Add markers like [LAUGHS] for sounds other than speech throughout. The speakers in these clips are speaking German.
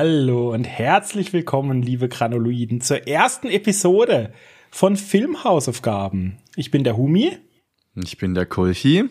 Hallo und herzlich willkommen, liebe Granuloiden, zur ersten Episode von Filmhausaufgaben. Ich bin der Humi. Ich bin der Kolchi.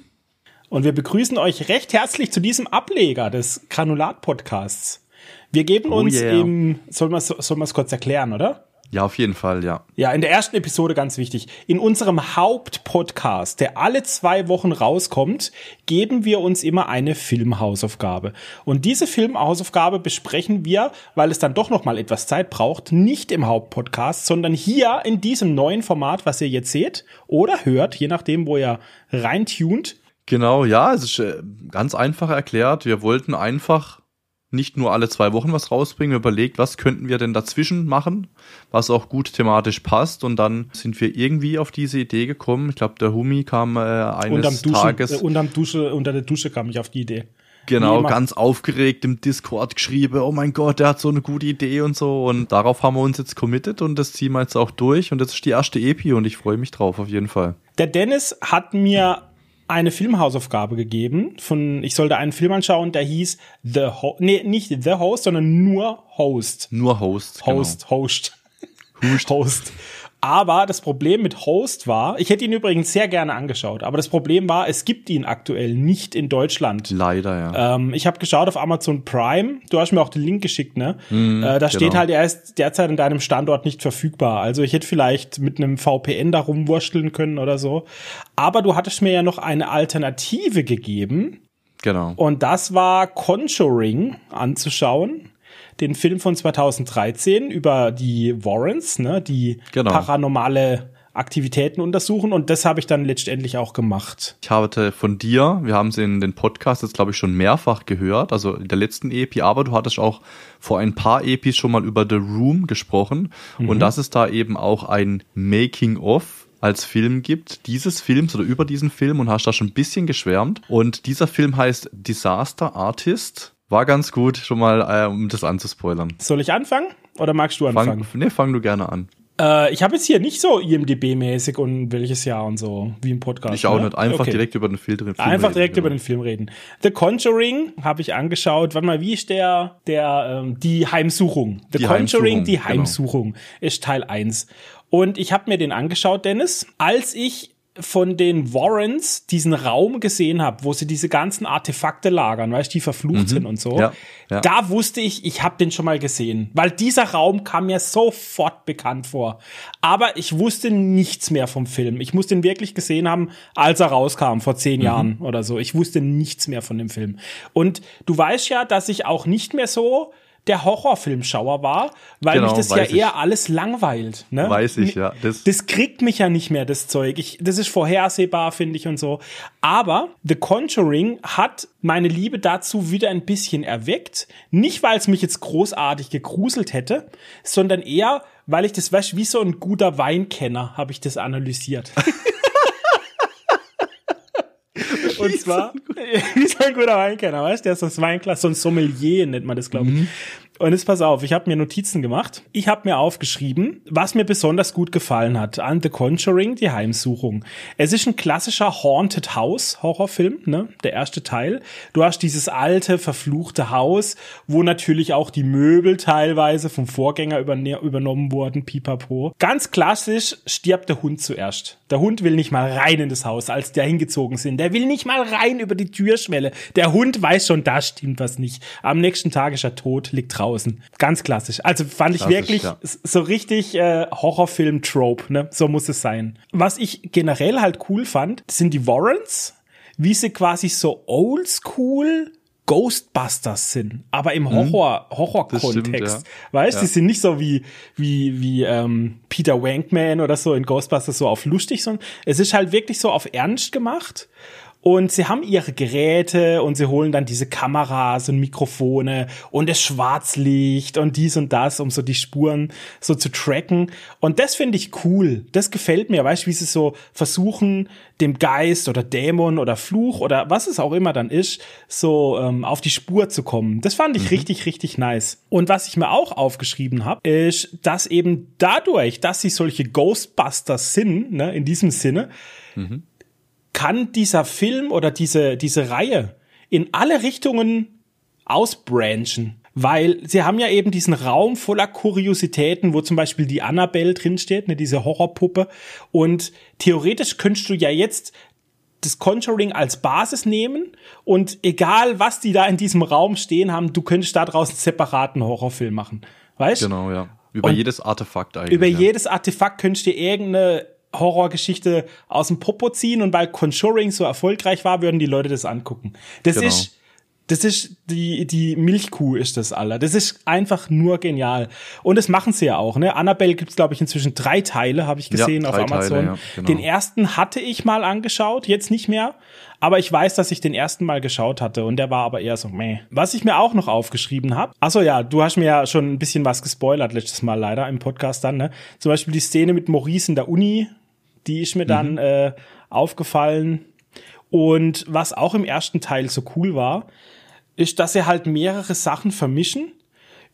Und wir begrüßen euch recht herzlich zu diesem Ableger des Granulat-Podcasts. Wir geben oh uns yeah. im, soll man es kurz erklären, oder? Ja, auf jeden Fall, ja. Ja, in der ersten Episode ganz wichtig. In unserem Hauptpodcast, der alle zwei Wochen rauskommt, geben wir uns immer eine Filmhausaufgabe. Und diese Filmhausaufgabe besprechen wir, weil es dann doch noch mal etwas Zeit braucht, nicht im Hauptpodcast, sondern hier in diesem neuen Format, was ihr jetzt seht oder hört, je nachdem, wo ihr reintunt. Genau, ja, es ist äh, ganz einfach erklärt. Wir wollten einfach nicht nur alle zwei Wochen was rausbringen, überlegt, was könnten wir denn dazwischen machen, was auch gut thematisch passt. Und dann sind wir irgendwie auf diese Idee gekommen. Ich glaube, der Humi kam äh, eines Duschen, Tages. Äh, unterm Dusche, unter der Dusche kam ich auf die Idee. Genau, ganz aufgeregt im Discord geschrieben, oh mein Gott, der hat so eine gute Idee und so. Und darauf haben wir uns jetzt committed und das ziehen wir jetzt auch durch. Und das ist die erste Epi und ich freue mich drauf auf jeden Fall. Der Dennis hat mir eine Filmhausaufgabe gegeben. Von, ich sollte einen Film anschauen, der hieß The Host, nee, nicht The Host, sondern nur Host. Nur Host. Host, genau. Host. Host. Host. Aber das Problem mit Host war, ich hätte ihn übrigens sehr gerne angeschaut, aber das Problem war, es gibt ihn aktuell nicht in Deutschland. Leider, ja. Ähm, ich habe geschaut auf Amazon Prime, du hast mir auch den Link geschickt, ne? Mm, äh, da genau. steht halt, er ist derzeit an deinem Standort nicht verfügbar. Also ich hätte vielleicht mit einem VPN da rumwurschteln können oder so. Aber du hattest mir ja noch eine Alternative gegeben. Genau. Und das war Conjuring anzuschauen den Film von 2013 über die Warrens, ne, die genau. paranormale Aktivitäten untersuchen und das habe ich dann letztendlich auch gemacht. Ich habe von dir, wir haben es in den Podcast jetzt glaube ich schon mehrfach gehört, also in der letzten EP, aber du hattest auch vor ein paar EPs schon mal über The Room gesprochen mhm. und dass es da eben auch ein Making of als Film gibt, dieses Films oder über diesen Film und hast da schon ein bisschen geschwärmt und dieser Film heißt Disaster Artist war ganz gut, schon mal, äh, um das anzuspoilern. Soll ich anfangen oder magst du anfangen? Fang, nee, fang du gerne an. Äh, ich habe jetzt hier nicht so IMDB-mäßig und welches Jahr und so, wie im Podcast. Ich auch ne? nicht. Einfach okay. direkt über den Film, Film Einfach direkt reden, über den Film reden. The Conjuring habe ich angeschaut. Warte mal, wie ist der, der, ähm, die Heimsuchung? The die Conjuring, Heimsuchung, die genau. Heimsuchung genau. ist Teil 1. Und ich habe mir den angeschaut, Dennis, als ich von den Warrens diesen Raum gesehen habe, wo sie diese ganzen Artefakte lagern, weißt die verflucht mhm. sind und so, ja, ja. da wusste ich, ich habe den schon mal gesehen, weil dieser Raum kam mir sofort bekannt vor. Aber ich wusste nichts mehr vom Film. Ich muss den wirklich gesehen haben, als er rauskam vor zehn mhm. Jahren oder so. Ich wusste nichts mehr von dem Film. Und du weißt ja, dass ich auch nicht mehr so der Horrorfilmschauer war, weil genau, mich das ja ich. eher alles langweilt. Ne? Weiß ich, ja. Das, das kriegt mich ja nicht mehr, das Zeug. Ich, das ist vorhersehbar, finde ich und so. Aber The Conjuring hat meine Liebe dazu wieder ein bisschen erweckt. Nicht, weil es mich jetzt großartig gegruselt hätte, sondern eher, weil ich das, weißt wie so ein guter Weinkenner habe ich das analysiert. [LAUGHS] [LAUGHS] Und zwar, [LAUGHS] wie so ein guter Weinkenner, weißt du, der ist das Weinglas, so ein Sommelier nennt man das, glaube ich. Mhm. Und jetzt pass auf, ich habe mir Notizen gemacht. Ich habe mir aufgeschrieben, was mir besonders gut gefallen hat an The Conjuring, die Heimsuchung. Es ist ein klassischer Haunted House Horrorfilm, ne? Der erste Teil. Du hast dieses alte, verfluchte Haus, wo natürlich auch die Möbel teilweise vom Vorgänger übernommen wurden, pipapo. Ganz klassisch stirbt der Hund zuerst. Der Hund will nicht mal rein in das Haus, als der hingezogen sind. Der will nicht mal rein über die Türschwelle. Der Hund weiß schon, da stimmt was nicht. Am nächsten Tag ist er tot, liegt draußen. Ganz klassisch. Also fand ich klassisch, wirklich ja. so richtig äh, Horrorfilm-Trope, ne? So muss es sein. Was ich generell halt cool fand, sind die Warrens, wie sie quasi so oldschool Ghostbusters sind, aber im mhm. Horror Horror-Kontext. Ja. Weißt, ja. die sind nicht so wie wie wie ähm, Peter Wankman oder so in Ghostbusters so auf lustig, sondern es ist halt wirklich so auf ernst gemacht und sie haben ihre Geräte und sie holen dann diese Kameras und Mikrofone und das Schwarzlicht und dies und das, um so die Spuren so zu tracken. Und das finde ich cool. Das gefällt mir. Weißt du, wie sie so versuchen, dem Geist oder Dämon oder Fluch oder was es auch immer dann ist, so ähm, auf die Spur zu kommen. Das fand ich mhm. richtig, richtig nice. Und was ich mir auch aufgeschrieben habe, ist, dass eben dadurch, dass sie solche Ghostbusters sind, ne, in diesem Sinne, mhm kann dieser Film oder diese, diese Reihe in alle Richtungen ausbranchen. weil sie haben ja eben diesen Raum voller Kuriositäten, wo zum Beispiel die Annabelle drinsteht, ne, diese Horrorpuppe. Und theoretisch könntest du ja jetzt das Conjuring als Basis nehmen und egal was die da in diesem Raum stehen haben, du könntest da draußen separaten Horrorfilm machen. Weißt? Genau, ja. Über und jedes Artefakt eigentlich. Über ja. jedes Artefakt könntest du irgendeine Horrorgeschichte aus dem Popo ziehen und weil Conjuring so erfolgreich war, würden die Leute das angucken. Das genau. ist das ist die, die Milchkuh ist das, Alter. Das ist einfach nur genial. Und das machen sie ja auch, ne? Annabelle gibt's glaube ich, inzwischen drei Teile, habe ich gesehen ja, auf Amazon. Teile, ja, genau. Den ersten hatte ich mal angeschaut, jetzt nicht mehr. Aber ich weiß, dass ich den ersten Mal geschaut hatte und der war aber eher so, meh. Was ich mir auch noch aufgeschrieben habe, achso ja, du hast mir ja schon ein bisschen was gespoilert letztes Mal leider im Podcast dann, ne? Zum Beispiel die Szene mit Maurice in der Uni, die ist mir mhm. dann äh, aufgefallen. Und was auch im ersten Teil so cool war, ist, dass sie halt mehrere Sachen vermischen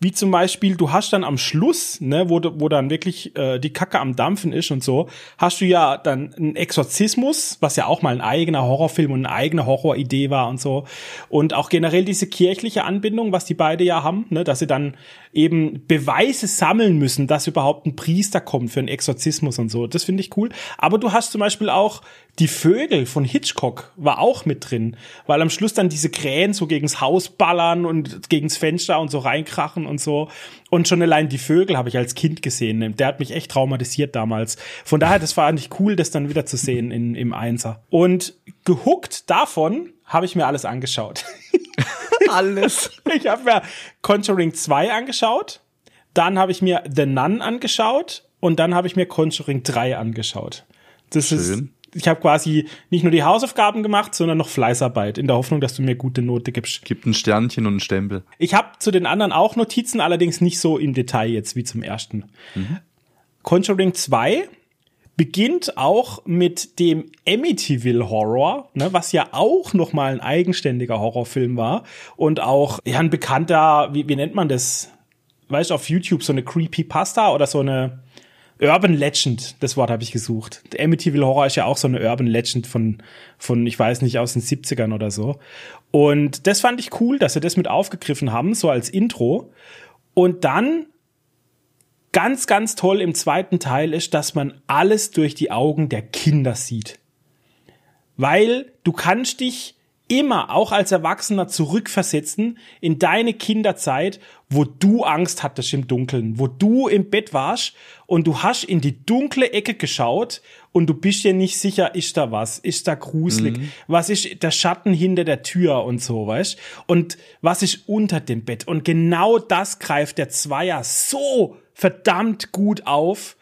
wie zum Beispiel, du hast dann am Schluss, ne, wo, wo dann wirklich äh, die Kacke am Dampfen ist und so, hast du ja dann einen Exorzismus, was ja auch mal ein eigener Horrorfilm und eine eigene Horroridee war und so. Und auch generell diese kirchliche Anbindung, was die beide ja haben, ne, dass sie dann eben Beweise sammeln müssen, dass überhaupt ein Priester kommt für einen Exorzismus und so. Das finde ich cool. Aber du hast zum Beispiel auch die Vögel von Hitchcock war auch mit drin, weil am Schluss dann diese Krähen so gegens Haus ballern und gegens Fenster und so reinkrachen und so. Und schon allein die Vögel habe ich als Kind gesehen. Der hat mich echt traumatisiert damals. Von daher, das war eigentlich cool, das dann wieder zu sehen in, im Einser. Und gehuckt davon habe ich mir alles angeschaut. [LAUGHS] alles. [LAUGHS] Ich habe mir Conjuring 2 angeschaut, dann habe ich mir The Nun angeschaut und dann habe ich mir Conjuring 3 angeschaut. Das Schön. ist ich habe quasi nicht nur die Hausaufgaben gemacht, sondern noch Fleißarbeit, in der Hoffnung, dass du mir gute Note gibst. Gibt ein Sternchen und ein Stempel. Ich habe zu den anderen auch Notizen, allerdings nicht so im Detail jetzt wie zum ersten. Mhm. Conjuring 2 beginnt auch mit dem Amityville Horror, ne, was ja auch noch mal ein eigenständiger Horrorfilm war und auch ja ein bekannter, wie, wie nennt man das? Weißt du, auf YouTube so eine Creepypasta oder so eine Urban Legend, das Wort habe ich gesucht. Amityville Horror ist ja auch so eine Urban Legend von, von, ich weiß nicht, aus den 70ern oder so. Und das fand ich cool, dass sie das mit aufgegriffen haben, so als Intro. Und dann ganz, ganz toll im zweiten Teil ist, dass man alles durch die Augen der Kinder sieht. Weil du kannst dich immer auch als Erwachsener zurückversetzen in deine Kinderzeit, wo du Angst hattest im Dunkeln, wo du im Bett warst und du hast in die dunkle Ecke geschaut und du bist dir nicht sicher, ist da was, ist da gruselig, mhm. was ist der Schatten hinter der Tür und so, weißt? Und was ist unter dem Bett? Und genau das greift der Zweier so verdammt gut auf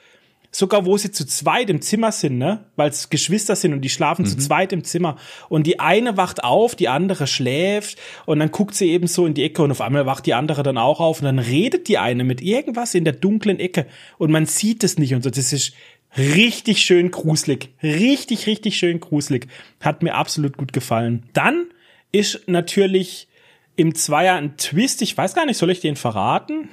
sogar wo sie zu zweit im Zimmer sind, ne? Weil es Geschwister sind und die schlafen mhm. zu zweit im Zimmer. Und die eine wacht auf, die andere schläft und dann guckt sie eben so in die Ecke und auf einmal wacht die andere dann auch auf und dann redet die eine mit irgendwas in der dunklen Ecke und man sieht es nicht und so. Das ist richtig schön gruselig. Richtig, richtig schön gruselig. Hat mir absolut gut gefallen. Dann ist natürlich im Zweier ein Twist. Ich weiß gar nicht, soll ich den verraten?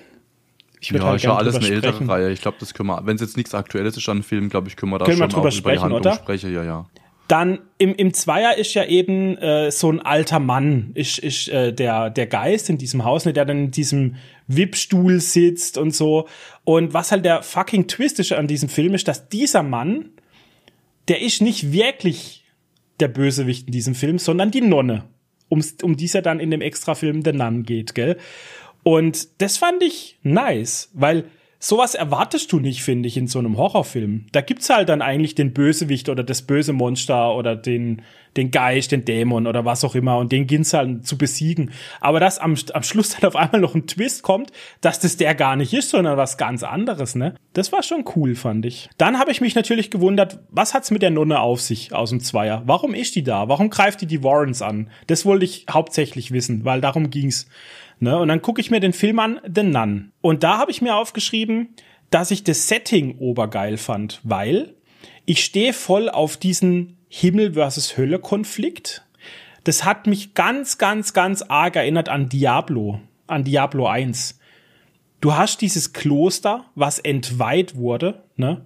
Ich ja, halt ist ja alles eine ältere sprechen. Reihe. Ich glaube, das können wir, wenn es jetzt nichts Aktuelles ist an Film, glaube ich, können wir da können schon wir drüber sprechen, oder? sprechen. Ja, ja. Dann im, im Zweier ist ja eben äh, so ein alter Mann, ist, ist äh, der, der Geist in diesem Haus, ne, der dann in diesem Wippstuhl sitzt und so. Und was halt der fucking Twist ist an diesem Film ist, dass dieser Mann, der ist nicht wirklich der Bösewicht in diesem Film, sondern die Nonne, um, um die es ja dann in dem Extrafilm The Nun geht, gell? Und das fand ich nice, weil sowas erwartest du nicht, finde ich, in so einem Horrorfilm. Da gibt's halt dann eigentlich den Bösewicht oder das böse Monster oder den, den Geist, den Dämon oder was auch immer und den ging's halt zu besiegen. Aber dass am, am Schluss [LAUGHS] dann auf einmal noch ein Twist kommt, dass das der gar nicht ist, sondern was ganz anderes, ne? Das war schon cool, fand ich. Dann habe ich mich natürlich gewundert, was hat's mit der Nonne auf sich aus dem Zweier? Warum ist die da? Warum greift die die Warrens an? Das wollte ich hauptsächlich wissen, weil darum ging's. Ne? Und dann gucke ich mir den Film an, The Nun. Und da habe ich mir aufgeschrieben, dass ich das Setting obergeil fand, weil ich stehe voll auf diesen Himmel versus Hölle Konflikt. Das hat mich ganz, ganz, ganz arg erinnert an Diablo, an Diablo 1. Du hast dieses Kloster, was entweiht wurde, ne?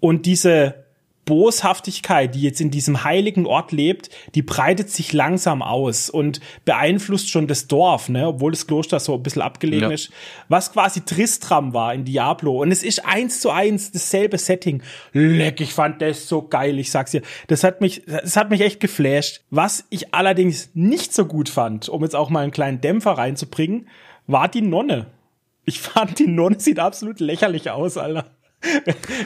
Und diese Boshaftigkeit, die jetzt in diesem heiligen Ort lebt, die breitet sich langsam aus und beeinflusst schon das Dorf, ne, obwohl das Kloster so ein bisschen abgelegen ja. ist, was quasi Tristram war in Diablo. Und es ist eins zu eins dasselbe Setting. Leck, ich fand das so geil, ich sag's dir. Das hat mich, das hat mich echt geflasht. Was ich allerdings nicht so gut fand, um jetzt auch mal einen kleinen Dämpfer reinzubringen, war die Nonne. Ich fand, die Nonne sieht absolut lächerlich aus, Alter.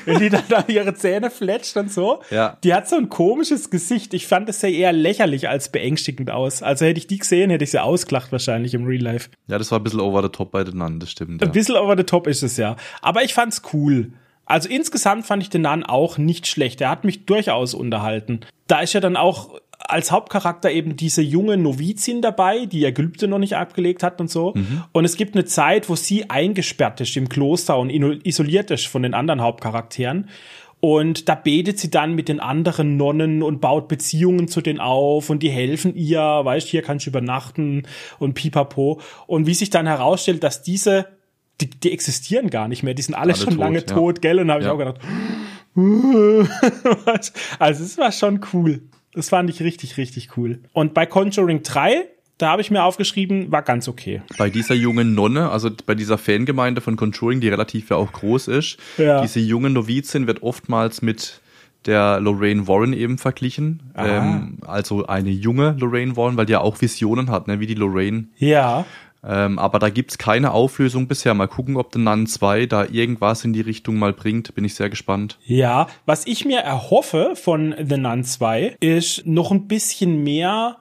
Wenn die dann da ihre Zähne fletscht und so. Ja. Die hat so ein komisches Gesicht. Ich fand es ja eher lächerlich als beängstigend aus. Also hätte ich die gesehen, hätte ich sie ausgelacht wahrscheinlich im Real Life. Ja, das war ein bisschen over the top bei den Nannen, das stimmt. Ja. Ein bisschen over the top ist es ja. Aber ich fand's cool. Also insgesamt fand ich den Nan auch nicht schlecht. Er hat mich durchaus unterhalten. Da ist ja dann auch als Hauptcharakter eben diese junge Novizin dabei, die ihr Gelübde noch nicht abgelegt hat und so. Mhm. Und es gibt eine Zeit, wo sie eingesperrt ist im Kloster und isoliert ist von den anderen Hauptcharakteren. Und da betet sie dann mit den anderen Nonnen und baut Beziehungen zu denen auf und die helfen ihr, weißt, hier kannst du übernachten und pipapo. Und wie sich dann herausstellt, dass diese, die, die existieren gar nicht mehr, die sind alle, alle schon tot, lange ja. tot, gell? Und da habe ja. ich auch gedacht, [LAUGHS] also es war schon cool. Das fand ich richtig, richtig cool. Und bei Conjuring 3, da habe ich mir aufgeschrieben, war ganz okay. Bei dieser jungen Nonne, also bei dieser Fangemeinde von Conjuring, die relativ ja auch groß ist, ja. diese junge Novizin wird oftmals mit der Lorraine Warren eben verglichen. Ähm, also eine junge Lorraine Warren, weil die ja auch Visionen hat, ne, wie die Lorraine. Ja. Ähm, aber da gibt's keine Auflösung bisher. Mal gucken, ob The Nun 2 da irgendwas in die Richtung mal bringt. Bin ich sehr gespannt. Ja, was ich mir erhoffe von The Nun 2 ist noch ein bisschen mehr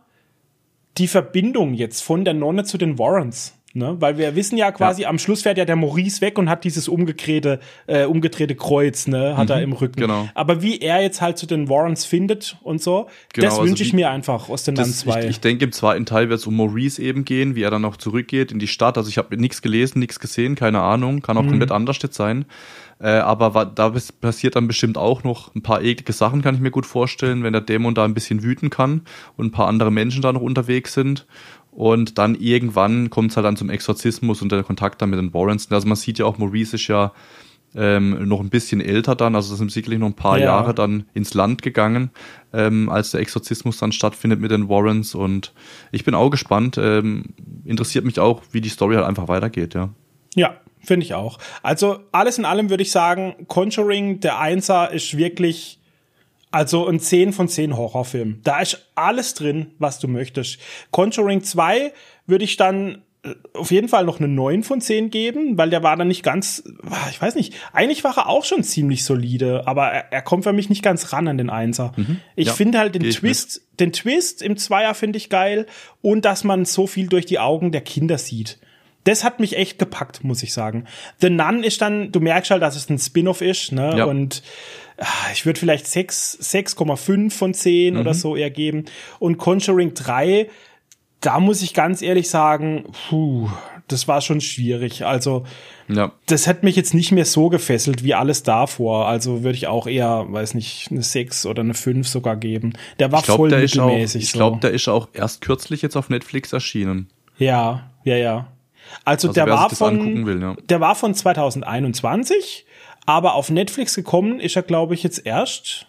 die Verbindung jetzt von der Nonne zu den Warrens. Ne? Weil wir wissen ja quasi, ja. am Schluss fährt ja der Maurice weg und hat dieses umgedrehte, äh, umgedrehte Kreuz, ne, hat mhm, er im Rücken. Genau. Aber wie er jetzt halt zu den Warrens findet und so, genau, das also wünsche ich mir einfach aus den Nun 2. Ich, ich denke, im zweiten Teil wird es um Maurice eben gehen, wie er dann noch zurückgeht in die Stadt. Also ich habe nichts gelesen, nichts gesehen, keine Ahnung, kann auch mhm. komplett anders jetzt sein. Äh, aber da passiert dann bestimmt auch noch ein paar eklige Sachen, kann ich mir gut vorstellen, wenn der Dämon da ein bisschen wüten kann und ein paar andere Menschen da noch unterwegs sind. Und dann irgendwann kommt es halt dann zum Exorzismus und der Kontakt dann mit den Warrens. Also man sieht ja auch, Maurice ist ja ähm, noch ein bisschen älter dann, also das sind sicherlich noch ein paar ja. Jahre dann ins Land gegangen, ähm, als der Exorzismus dann stattfindet mit den Warrens. Und ich bin auch gespannt. Ähm, interessiert mich auch, wie die Story halt einfach weitergeht, ja. Ja, finde ich auch. Also alles in allem würde ich sagen, Conjuring, der Einser ist wirklich also ein 10 von 10 Horrorfilm. Da ist alles drin, was du möchtest. Conjuring 2 würde ich dann äh, auf jeden Fall noch eine 9 von 10 geben, weil der war dann nicht ganz, ah, ich weiß nicht, eigentlich war er auch schon ziemlich solide, aber er, er kommt für mich nicht ganz ran an den Einser. Mhm. Ich ja, finde halt den Twist, den Twist im Zweier finde ich geil und dass man so viel durch die Augen der Kinder sieht. Das hat mich echt gepackt, muss ich sagen. The Nun ist dann, du merkst halt, dass es ein Spin-off ist, ne? Ja. Und ich würde vielleicht 6, 6,5 von 10 mhm. oder so eher geben. Und Conjuring 3, da muss ich ganz ehrlich sagen, puh, das war schon schwierig. Also, ja. das hätte mich jetzt nicht mehr so gefesselt wie alles davor. Also würde ich auch eher, weiß nicht, eine 6 oder eine 5 sogar geben. Der war glaub, voll der mittelmäßig. Auch, ich glaube, der ist auch erst kürzlich jetzt auf Netflix erschienen. Ja, ja, ja. Also, also der war von, will, ja. der war von 2021 aber auf Netflix gekommen ist er, glaube ich, jetzt erst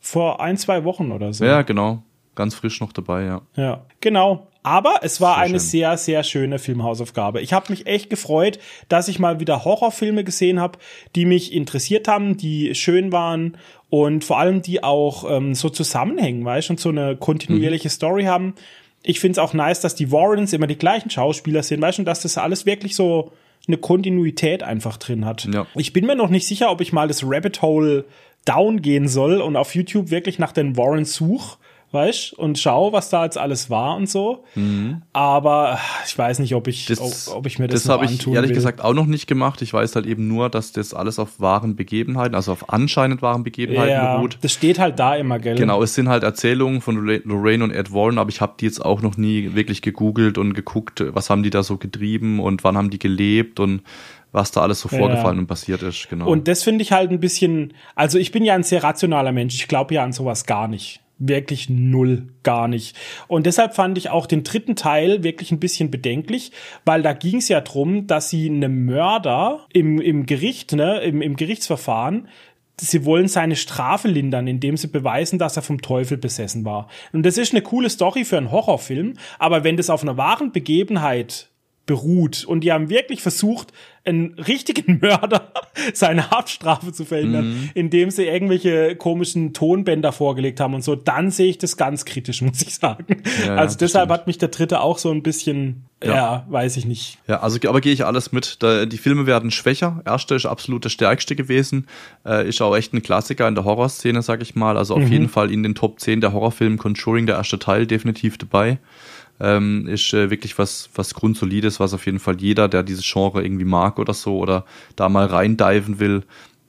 vor ein, zwei Wochen oder so. Ja, genau. Ganz frisch noch dabei, ja. Ja, genau. Aber es war sehr eine schön. sehr, sehr schöne Filmhausaufgabe. Ich habe mich echt gefreut, dass ich mal wieder Horrorfilme gesehen habe, die mich interessiert haben, die schön waren und vor allem die auch ähm, so zusammenhängen, weißt du, und so eine kontinuierliche mhm. Story haben. Ich finde es auch nice, dass die Warrens immer die gleichen Schauspieler sind, weißt du, und dass das alles wirklich so eine Kontinuität einfach drin hat. Ja. Ich bin mir noch nicht sicher, ob ich mal das Rabbit Hole down gehen soll und auf YouTube wirklich nach den Warren such weißt und schau, was da jetzt alles war und so. Mhm. Aber ich weiß nicht, ob ich, das, ob, ich mir das, das habe ich ehrlich will. gesagt auch noch nicht gemacht. Ich weiß halt eben nur, dass das alles auf wahren Begebenheiten, also auf anscheinend wahren Begebenheiten ja, beruht. Das steht halt da immer, gell? Genau, es sind halt Erzählungen von Lorraine und Ed Warren, aber ich habe die jetzt auch noch nie wirklich gegoogelt und geguckt, was haben die da so getrieben und wann haben die gelebt und was da alles so vorgefallen ja. und passiert ist, genau. Und das finde ich halt ein bisschen, also ich bin ja ein sehr rationaler Mensch, ich glaube ja an sowas gar nicht wirklich null, gar nicht. Und deshalb fand ich auch den dritten Teil wirklich ein bisschen bedenklich, weil da ging es ja drum, dass sie einem Mörder im, im Gericht, ne, im, im Gerichtsverfahren, sie wollen seine Strafe lindern, indem sie beweisen, dass er vom Teufel besessen war. Und das ist eine coole Story für einen Horrorfilm, aber wenn das auf einer wahren Begebenheit beruht und die haben wirklich versucht, einen richtigen [LAUGHS] Mörder [LAUGHS] seine Haftstrafe zu verhindern, mhm. indem sie irgendwelche komischen Tonbänder vorgelegt haben und so, dann sehe ich das ganz kritisch, [LAUGHS] muss ich sagen. Ja, also deshalb stimmt. hat mich der dritte auch so ein bisschen, ja, ja weiß ich nicht. Ja, also aber gehe ich alles mit. Da, die Filme werden schwächer. Erste ist absolut der stärkste gewesen. Äh, ist auch echt ein Klassiker in der Horrorszene, sag ich mal. Also auf mhm. jeden Fall in den Top 10 der Horrorfilme Conjuring, der erste Teil, definitiv dabei ähm, ist äh, wirklich was, was Grundsolides, was auf jeden Fall jeder, der dieses Genre irgendwie mag oder so oder da mal reindiven will,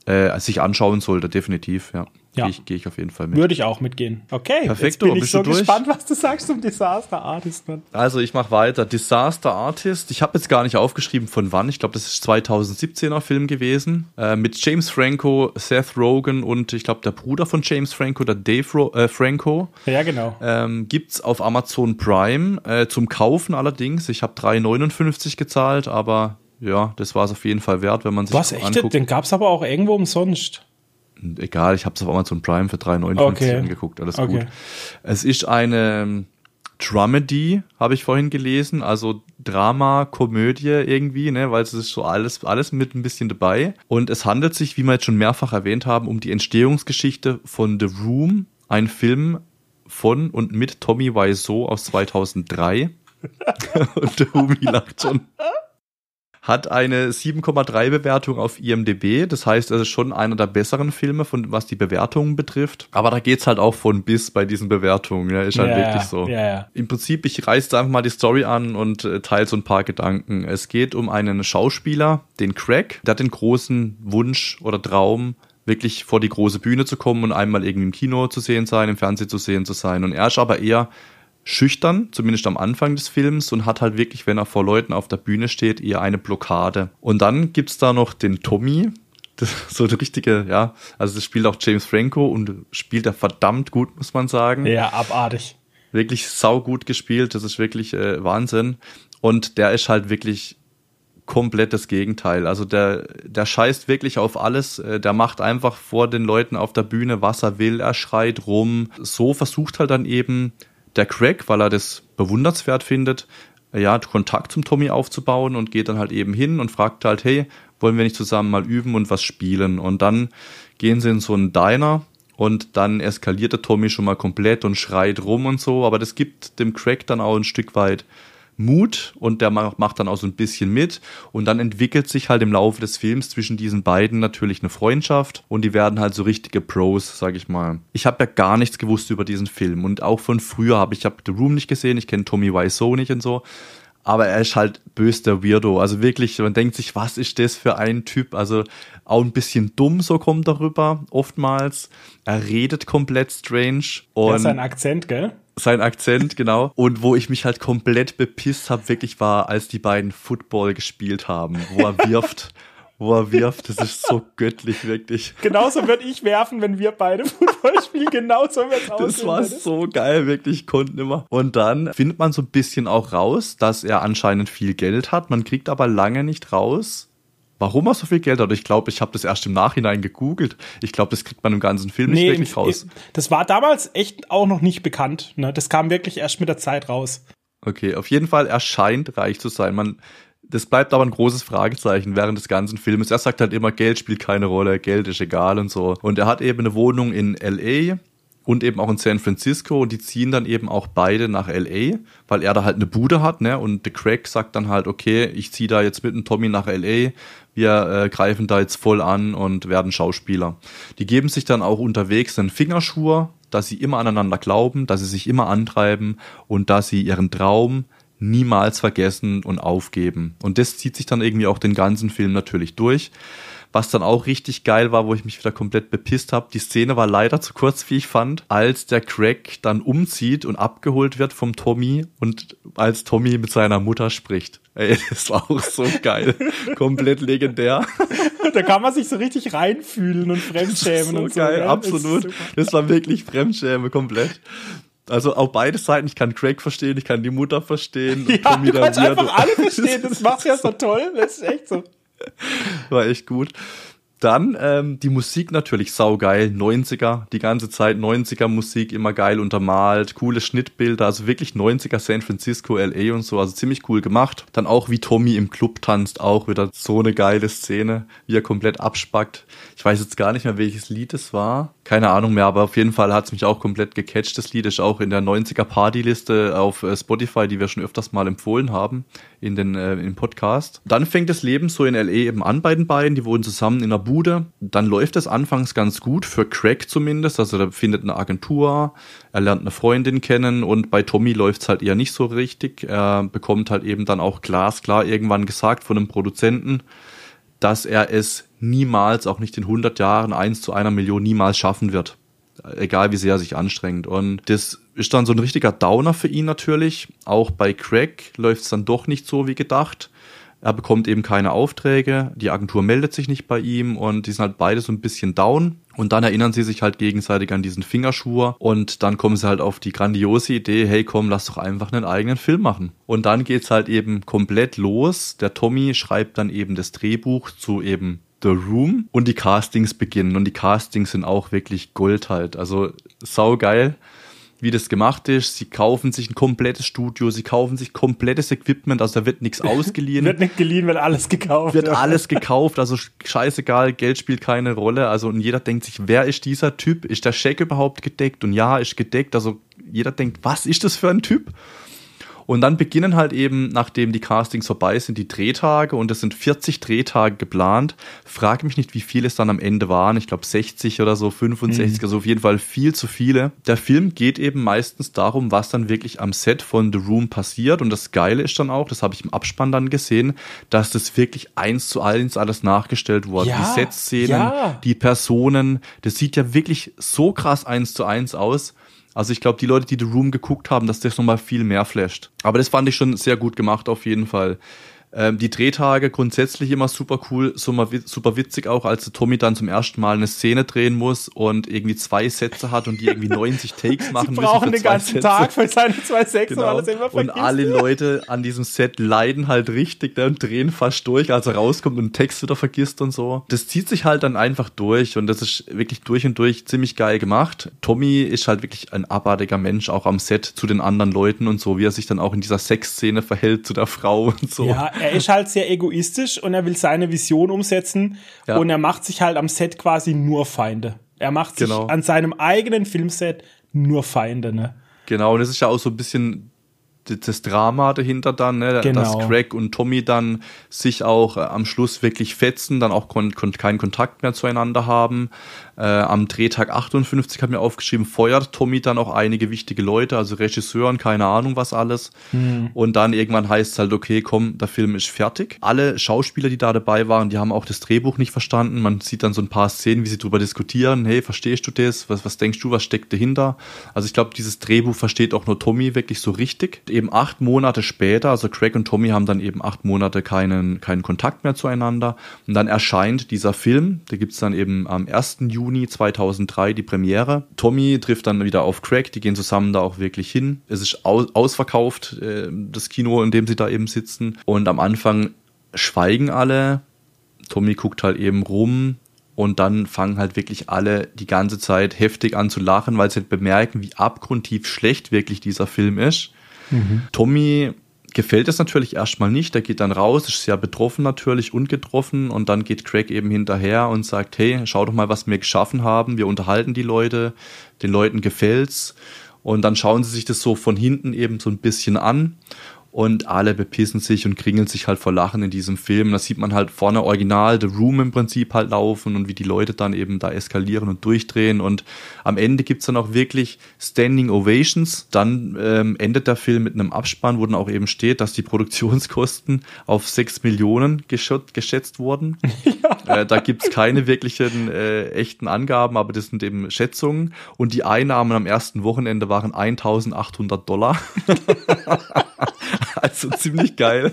äh, sich anschauen sollte, definitiv, ja. Ja. Gehe ich, geh ich auf jeden Fall mit. Würde ich auch mitgehen. Okay, Perfekt, jetzt bin ich so gespannt, was du sagst zum Disaster Artist. Mann. Also ich mache weiter. Disaster Artist. Ich habe jetzt gar nicht aufgeschrieben von wann. Ich glaube, das ist 2017er Film gewesen. Äh, mit James Franco, Seth Rogen und ich glaube der Bruder von James Franco, der Dave Ro äh, Franco. Ja, genau. Ähm, gibt's auf Amazon Prime. Äh, zum Kaufen allerdings. Ich habe 3,59 gezahlt, aber ja, das war es auf jeden Fall wert, wenn man sich Was, echt? Den gab's aber auch irgendwo umsonst egal, ich habe es auf Amazon Prime für 3,59 okay. angeguckt, alles okay. gut. Es ist eine ähm, Dramedy, habe ich vorhin gelesen, also Drama, Komödie irgendwie, ne, weil es ist so alles, alles mit ein bisschen dabei. Und es handelt sich, wie wir jetzt schon mehrfach erwähnt haben, um die Entstehungsgeschichte von The Room, ein Film von und mit Tommy Wiseau aus 2003. [LAUGHS] und der Humi lacht schon hat eine 7,3 Bewertung auf IMDb. Das heißt, es ist schon einer der besseren Filme, von was die Bewertungen betrifft. Aber da geht's halt auch von bis bei diesen Bewertungen. Ja, ist halt ja, wirklich so. Ja. Im Prinzip, ich reiße einfach mal die Story an und äh, teile so ein paar Gedanken. Es geht um einen Schauspieler, den Craig. Der hat den großen Wunsch oder Traum, wirklich vor die große Bühne zu kommen und einmal irgendwie im Kino zu sehen sein, im Fernsehen zu sehen zu sein. Und er ist aber eher schüchtern, zumindest am Anfang des Films, und hat halt wirklich, wenn er vor Leuten auf der Bühne steht, eher eine Blockade. Und dann gibt's da noch den Tommy, [LAUGHS] das, so eine richtige, ja, also das spielt auch James Franco und spielt er verdammt gut, muss man sagen. Ja, abartig. Wirklich saugut gespielt, das ist wirklich äh, Wahnsinn. Und der ist halt wirklich komplett das Gegenteil. Also der, der scheißt wirklich auf alles. Äh, der macht einfach vor den Leuten auf der Bühne, was er will. Er schreit rum. So versucht halt dann eben der Craig, weil er das bewundernswert findet, ja, Kontakt zum Tommy aufzubauen und geht dann halt eben hin und fragt halt, hey, wollen wir nicht zusammen mal üben und was spielen? Und dann gehen sie in so einen Diner und dann eskaliert der Tommy schon mal komplett und schreit rum und so, aber das gibt dem Craig dann auch ein Stück weit Mut und der macht dann auch so ein bisschen mit und dann entwickelt sich halt im Laufe des Films zwischen diesen beiden natürlich eine Freundschaft und die werden halt so richtige Pros, sag ich mal. Ich habe ja gar nichts gewusst über diesen Film und auch von früher habe ich habe The Room nicht gesehen, ich kenne Tommy Wiseau nicht und so, aber er ist halt bös der Weirdo. Also wirklich, man denkt sich, was ist das für ein Typ? Also auch ein bisschen dumm, so kommt darüber, oftmals. Er redet komplett strange. Und ja, sein Akzent, gell? Sein Akzent, genau. Und wo ich mich halt komplett bepisst habe, wirklich war, als die beiden Football gespielt haben, wo er wirft. wo er wirft, das ist so göttlich, wirklich. Genauso würde ich werfen, wenn wir beide Football spielen. Genauso wird aussehen. Das war so geil, wirklich, konnten immer. Und dann findet man so ein bisschen auch raus, dass er anscheinend viel Geld hat. Man kriegt aber lange nicht raus, warum er so viel Geld hat. Ich glaube, ich habe das erst im Nachhinein gegoogelt. Ich glaube, das kriegt man im ganzen Film nee, nicht wirklich im, raus. Das war damals echt auch noch nicht bekannt. Ne? Das kam wirklich erst mit der Zeit raus. Okay, auf jeden Fall, er scheint reich zu sein. Man, das bleibt aber ein großes Fragezeichen während des ganzen Films. Er sagt halt immer, Geld spielt keine Rolle, Geld ist egal und so. Und er hat eben eine Wohnung in L.A., und eben auch in San Francisco und die ziehen dann eben auch beide nach LA, weil er da halt eine Bude hat, ne? Und The Craig sagt dann halt, okay, ich ziehe da jetzt mit dem Tommy nach LA, wir äh, greifen da jetzt voll an und werden Schauspieler. Die geben sich dann auch unterwegs einen Fingerschwur, dass sie immer aneinander glauben, dass sie sich immer antreiben und dass sie ihren Traum niemals vergessen und aufgeben. Und das zieht sich dann irgendwie auch den ganzen Film natürlich durch. Was dann auch richtig geil war, wo ich mich wieder komplett bepisst habe. Die Szene war leider zu kurz, wie ich fand, als der Craig dann umzieht und abgeholt wird vom Tommy und als Tommy mit seiner Mutter spricht. Ey, [LAUGHS] das war auch so geil. [LAUGHS] Komplett legendär. [LAUGHS] Da kann man sich so richtig reinfühlen und fremdschämen so und so. Geil, ja, absolut. Das war wirklich Fremdschäme komplett. Also auch beide Seiten, ich kann Craig verstehen, ich kann die Mutter verstehen. Ja, Tommy du kannst einfach alle verstehen, das macht ja so toll, das ist echt so. [LAUGHS] War echt gut. Dann ähm, die Musik natürlich saugeil, 90er, die ganze Zeit 90er Musik, immer geil untermalt, coole Schnittbilder, also wirklich 90er San Francisco, LA und so, also ziemlich cool gemacht. Dann auch wie Tommy im Club tanzt, auch wieder so eine geile Szene, wie er komplett abspackt. Ich weiß jetzt gar nicht mehr, welches Lied es war. Keine Ahnung mehr, aber auf jeden Fall hat es mich auch komplett gecatcht. Das Lied ist auch in der 90er Partyliste auf äh, Spotify, die wir schon öfters mal empfohlen haben in den äh, im Podcast. Dann fängt das Leben so in LA eben an bei den beiden. Die wohnen zusammen in einer Bude. Dann läuft es anfangs ganz gut für Craig zumindest. Also er findet eine Agentur, er lernt eine Freundin kennen und bei Tommy läuft es halt eher nicht so richtig. Er bekommt halt eben dann auch glasklar irgendwann gesagt von einem Produzenten, dass er es niemals, auch nicht in 100 Jahren, eins zu einer Million niemals schaffen wird. Egal wie sehr er sich anstrengt. Und das ist dann so ein richtiger Downer für ihn natürlich. Auch bei Craig läuft es dann doch nicht so wie gedacht. Er bekommt eben keine Aufträge, die Agentur meldet sich nicht bei ihm und die sind halt beide so ein bisschen down. Und dann erinnern sie sich halt gegenseitig an diesen Fingerschwur und dann kommen sie halt auf die grandiose Idee, hey komm, lass doch einfach einen eigenen Film machen. Und dann geht's halt eben komplett los. Der Tommy schreibt dann eben das Drehbuch zu eben The Room und die Castings beginnen und die Castings sind auch wirklich Gold halt. Also sau geil wie das gemacht ist. Sie kaufen sich ein komplettes Studio, sie kaufen sich komplettes Equipment, also da wird nichts [LAUGHS] ausgeliehen. wird nicht geliehen, wird alles gekauft. Wird alles gekauft, also scheißegal, Geld spielt keine Rolle. Also und jeder denkt sich, wer ist dieser Typ? Ist der Scheck überhaupt gedeckt? Und ja, ist gedeckt. Also jeder denkt, was ist das für ein Typ? Und dann beginnen halt eben, nachdem die Castings vorbei sind, die Drehtage und es sind 40 Drehtage geplant. Frage mich nicht, wie viele es dann am Ende waren. Ich glaube 60 oder so, 65, mhm. also auf jeden Fall viel zu viele. Der Film geht eben meistens darum, was dann wirklich am Set von The Room passiert. Und das Geile ist dann auch, das habe ich im Abspann dann gesehen, dass das wirklich eins zu eins alles nachgestellt wurde. Ja, die Setszenen, ja. die Personen, das sieht ja wirklich so krass eins zu eins aus. Also ich glaube, die Leute, die The Room geguckt haben, dass das nochmal viel mehr flasht. Aber das fand ich schon sehr gut gemacht auf jeden Fall. Ähm, die Drehtage grundsätzlich immer super cool, super witzig auch, als Tommy dann zum ersten Mal eine Szene drehen muss und irgendwie zwei Sätze hat und die irgendwie 90 [LAUGHS] Takes machen Sie brauchen den ganzen Sätze. Tag für seine zwei Sätze, genau. alles immer Und alle Leute an diesem Set leiden halt richtig ne, und drehen fast durch, als er rauskommt und einen Text wieder vergisst und so. Das zieht sich halt dann einfach durch und das ist wirklich durch und durch ziemlich geil gemacht. Tommy ist halt wirklich ein abartiger Mensch, auch am Set zu den anderen Leuten und so, wie er sich dann auch in dieser Sexszene verhält zu der Frau und so. Ja, er ist halt sehr egoistisch und er will seine Vision umsetzen ja. und er macht sich halt am Set quasi nur Feinde. Er macht sich genau. an seinem eigenen Filmset nur Feinde, ne? Genau, und es ist ja auch so ein bisschen das Drama dahinter dann, ne? Genau. dass Craig und Tommy dann sich auch äh, am Schluss wirklich fetzen, dann auch kon kon keinen Kontakt mehr zueinander haben. Äh, am Drehtag 58 hat mir aufgeschrieben, feuert Tommy dann auch einige wichtige Leute, also Regisseuren, keine Ahnung was alles. Mhm. Und dann irgendwann heißt es halt, okay, komm, der Film ist fertig. Alle Schauspieler, die da dabei waren, die haben auch das Drehbuch nicht verstanden. Man sieht dann so ein paar Szenen, wie sie drüber diskutieren. Hey, verstehst du das? Was, was denkst du, was steckt dahinter? Also ich glaube, dieses Drehbuch versteht auch nur Tommy wirklich so richtig. Eben acht Monate später, also Craig und Tommy haben dann eben acht Monate keinen, keinen Kontakt mehr zueinander. Und dann erscheint dieser Film, da gibt's dann eben am 1. Juni Juni 2003 die Premiere. Tommy trifft dann wieder auf Craig, die gehen zusammen da auch wirklich hin. Es ist aus ausverkauft, äh, das Kino, in dem sie da eben sitzen. Und am Anfang schweigen alle. Tommy guckt halt eben rum, und dann fangen halt wirklich alle die ganze Zeit heftig an zu lachen, weil sie halt bemerken, wie abgrundtief schlecht wirklich dieser Film ist. Mhm. Tommy gefällt es natürlich erstmal nicht. Der geht dann raus, ist sehr betroffen natürlich und getroffen und dann geht Craig eben hinterher und sagt, hey, schau doch mal, was wir geschaffen haben. Wir unterhalten die Leute, den Leuten gefällt's und dann schauen sie sich das so von hinten eben so ein bisschen an und alle bepissen sich und kringeln sich halt vor Lachen in diesem Film. Da sieht man halt vorne original The Room im Prinzip halt laufen und wie die Leute dann eben da eskalieren und durchdrehen und am Ende gibt's dann auch wirklich Standing Ovations. Dann ähm, endet der Film mit einem Abspann, wo dann auch eben steht, dass die Produktionskosten auf sechs Millionen geschätzt wurden. [LAUGHS] Ja. Äh, da gibt's keine wirklichen äh, echten Angaben, aber das sind eben Schätzungen und die Einnahmen am ersten Wochenende waren 1800 Dollar. [LAUGHS] also ziemlich geil.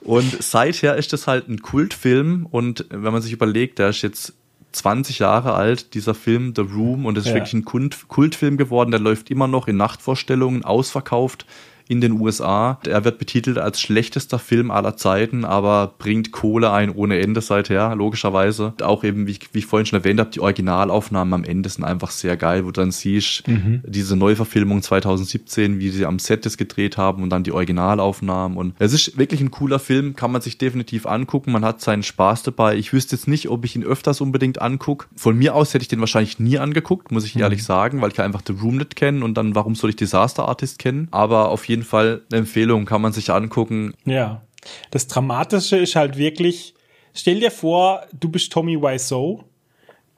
Und seither ist das halt ein Kultfilm und wenn man sich überlegt, der ist jetzt 20 Jahre alt, dieser Film The Room und das ist ja. wirklich ein Kult Kultfilm geworden, der läuft immer noch in Nachtvorstellungen, ausverkauft in den USA. Er wird betitelt als schlechtester Film aller Zeiten, aber bringt Kohle ein ohne Ende seither, logischerweise. Auch eben, wie, wie ich vorhin schon erwähnt habe, die Originalaufnahmen am Ende sind einfach sehr geil, wo dann siehst, mhm. diese Neuverfilmung 2017, wie sie am Set das gedreht haben und dann die Originalaufnahmen. Und es ist wirklich ein cooler Film, kann man sich definitiv angucken. Man hat seinen Spaß dabei. Ich wüsste jetzt nicht, ob ich ihn öfters unbedingt angucke. Von mir aus hätte ich den wahrscheinlich nie angeguckt, muss ich mhm. ehrlich sagen, weil ich einfach The Room nicht kenne und dann warum soll ich Disaster Artist kennen? Aber auf jeden Fall eine Empfehlung, kann man sich angucken. Ja. Das Dramatische ist halt wirklich, stell dir vor, du bist Tommy Wiseau,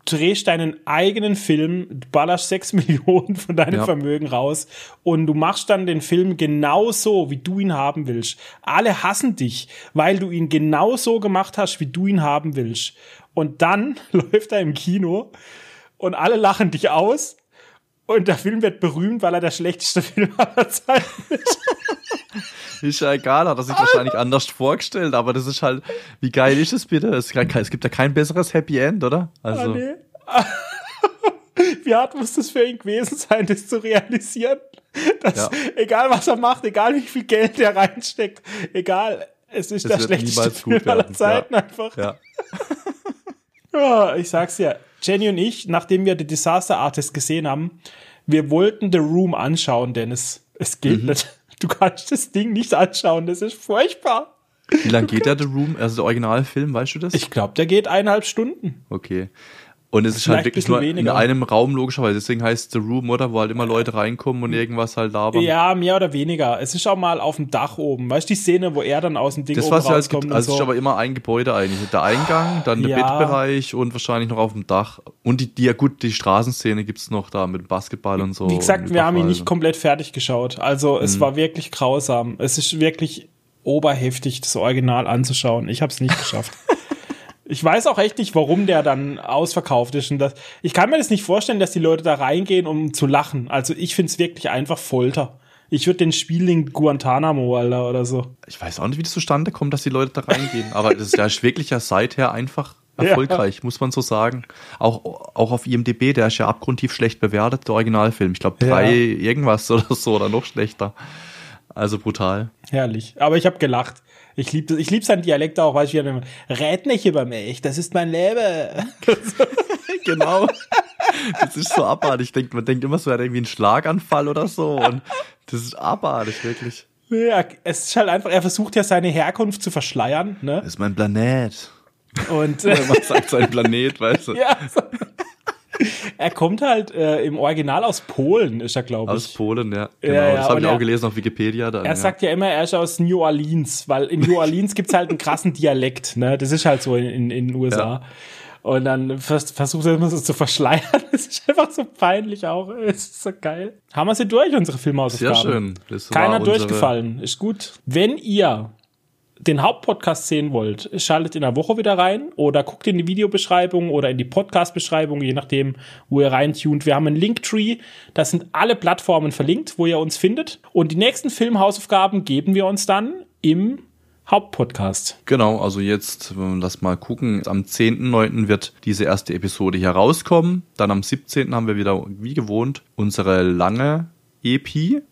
drehst deinen eigenen Film, ballerst sechs [LAUGHS] Millionen von deinem ja. Vermögen raus und du machst dann den Film genauso, wie du ihn haben willst. Alle hassen dich, weil du ihn genauso gemacht hast, wie du ihn haben willst. Und dann [LAUGHS] läuft er im Kino und alle lachen dich aus und der Film wird berühmt, weil er der schlechteste [LAUGHS] Film aller Zeiten ist. ist ja egal, hat er sich wahrscheinlich anders vorgestellt, aber das ist halt, wie geil ist es bitte? Es, gibt ja kein besseres Happy End, oder? Also. Ah, nee. [LAUGHS] wie hart muss das für ihn gewesen sein, das zu realisieren? Dass, ja. egal was er macht, egal wie viel Geld er reinsteckt, egal, es ist es der schlechteste Film aller Zeiten ja. einfach. Ja. [LAUGHS] ja, ich sag's ja. Jenny und ich, nachdem wir The Disaster Artist gesehen haben, wir wollten The Room anschauen, Dennis. Es geht mhm. nicht. Du kannst das Ding nicht anschauen, das ist furchtbar. Wie lange geht der The Room, also der Originalfilm, weißt du das? Ich glaube, der geht eineinhalb Stunden. Okay. Und es ist halt wirklich nur weniger. in einem Raum, logischerweise. Deswegen heißt The Room, oder? Wo halt immer Leute reinkommen und irgendwas halt labern. Ja, mehr oder weniger. Es ist auch mal auf dem Dach oben. Weißt du, die Szene, wo er dann aus dem Ding das, oben was rauskommt? Halt, also so. ist aber immer ein Gebäude eigentlich. Der Eingang, dann der ja. Bettbereich und wahrscheinlich noch auf dem Dach. Und die, die ja gut, die Straßenszene gibt's noch da mit Basketball und so. Wie gesagt, wir haben ihn nicht komplett fertig geschaut. Also es mhm. war wirklich grausam. Es ist wirklich oberheftig, das Original anzuschauen. Ich habe es nicht geschafft. [LAUGHS] Ich weiß auch echt nicht, warum der dann ausverkauft ist. Und das, ich kann mir das nicht vorstellen, dass die Leute da reingehen, um zu lachen. Also ich finde es wirklich einfach Folter. Ich würde den Spielen Guantanamo, Alter, oder so. Ich weiß auch nicht, wie das zustande kommt, dass die Leute da reingehen. Aber das ist ja [LAUGHS] wirklich ja seither einfach erfolgreich, ja. muss man so sagen. Auch, auch auf IMDB, der ist ja abgrundtief schlecht bewertet, der Originalfilm. Ich glaube drei ja. irgendwas oder so oder noch schlechter. Also brutal. Herrlich. Aber ich habe gelacht. Ich liebe ich lieb seinen Dialekt auch, weil ich wieder red nicht über mich, das ist mein Leben. [LAUGHS] genau. Das ist so abartig. Denkt, man denkt immer so, er hat irgendwie einen Schlaganfall oder so. Und das ist abartig, wirklich. Ja, es ist halt einfach, er versucht ja seine Herkunft zu verschleiern. Ne? Das ist mein Planet. Und man sagt sein Planet, weißt du. Ja, so. Er kommt halt äh, im Original aus Polen, ist er, glaube ich. Aus Polen, ja. Genau. Ja, ja. Das habe ich auch gelesen auf Wikipedia. Dann, er ja. sagt ja immer, er ist aus New Orleans, weil in New Orleans gibt's halt einen krassen Dialekt. Ne? Das ist halt so in, in, in den USA. Und dann vers versucht er immer so zu verschleiern. [LAUGHS] Das ist einfach so peinlich auch. [LAUGHS] Es ist so geil. Haben wir sie durch, unsere Filmhausaufgaben? Sehr schön. Das Keiner durchgefallen. Ist gut. Wenn ihr den Hauptpodcast sehen wollt, schaltet in der Woche wieder rein oder guckt in die Videobeschreibung oder in die Podcast-Beschreibung, je nachdem, wo ihr reintunt. Wir haben einen Linktree, da sind alle Plattformen verlinkt, wo ihr uns findet. Und die nächsten Filmhausaufgaben geben wir uns dann im Hauptpodcast. Genau, also jetzt, das mal gucken, am 10.9. wird diese erste Episode hier rauskommen. Dann am 17. haben wir wieder, wie gewohnt, unsere lange EP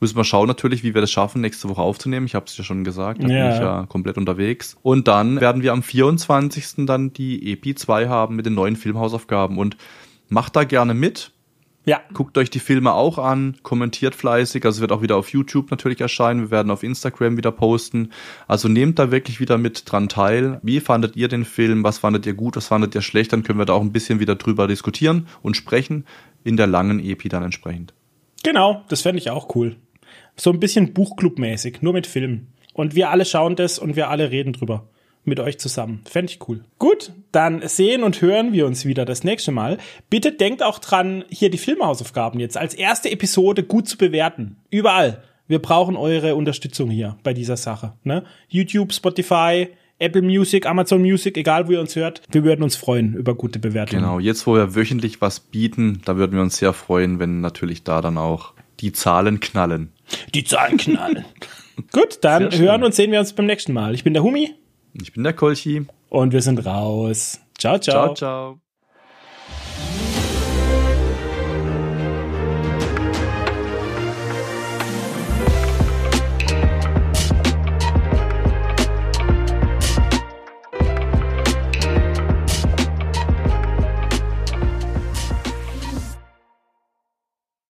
Müssen wir schauen natürlich, wie wir das schaffen, nächste Woche aufzunehmen. Ich habe es ja schon gesagt, da ja. bin ich ja komplett unterwegs. Und dann werden wir am 24. dann die EP2 haben mit den neuen Filmhausaufgaben. Und macht da gerne mit. Ja. Guckt euch die Filme auch an, kommentiert fleißig. Also es wird auch wieder auf YouTube natürlich erscheinen. Wir werden auf Instagram wieder posten. Also nehmt da wirklich wieder mit dran teil. Wie fandet ihr den Film? Was fandet ihr gut? Was fandet ihr schlecht? Dann können wir da auch ein bisschen wieder drüber diskutieren und sprechen. In der langen EP dann entsprechend. Genau, das fände ich auch cool. So ein bisschen Buchclub-mäßig, nur mit Filmen. Und wir alle schauen das und wir alle reden drüber. Mit euch zusammen. Fände ich cool. Gut, dann sehen und hören wir uns wieder das nächste Mal. Bitte denkt auch dran, hier die Filmhausaufgaben jetzt als erste Episode gut zu bewerten. Überall. Wir brauchen eure Unterstützung hier bei dieser Sache. Ne? YouTube, Spotify, Apple Music, Amazon Music, egal wo ihr uns hört. Wir würden uns freuen über gute Bewertungen. Genau, jetzt wo wir wöchentlich was bieten, da würden wir uns sehr freuen, wenn natürlich da dann auch die Zahlen knallen. Die Zahlen knallen. [LAUGHS] Gut, dann hören und sehen wir uns beim nächsten Mal. Ich bin der Humi. Ich bin der Kolchi. Und wir sind raus. Ciao, ciao. Ciao, ciao.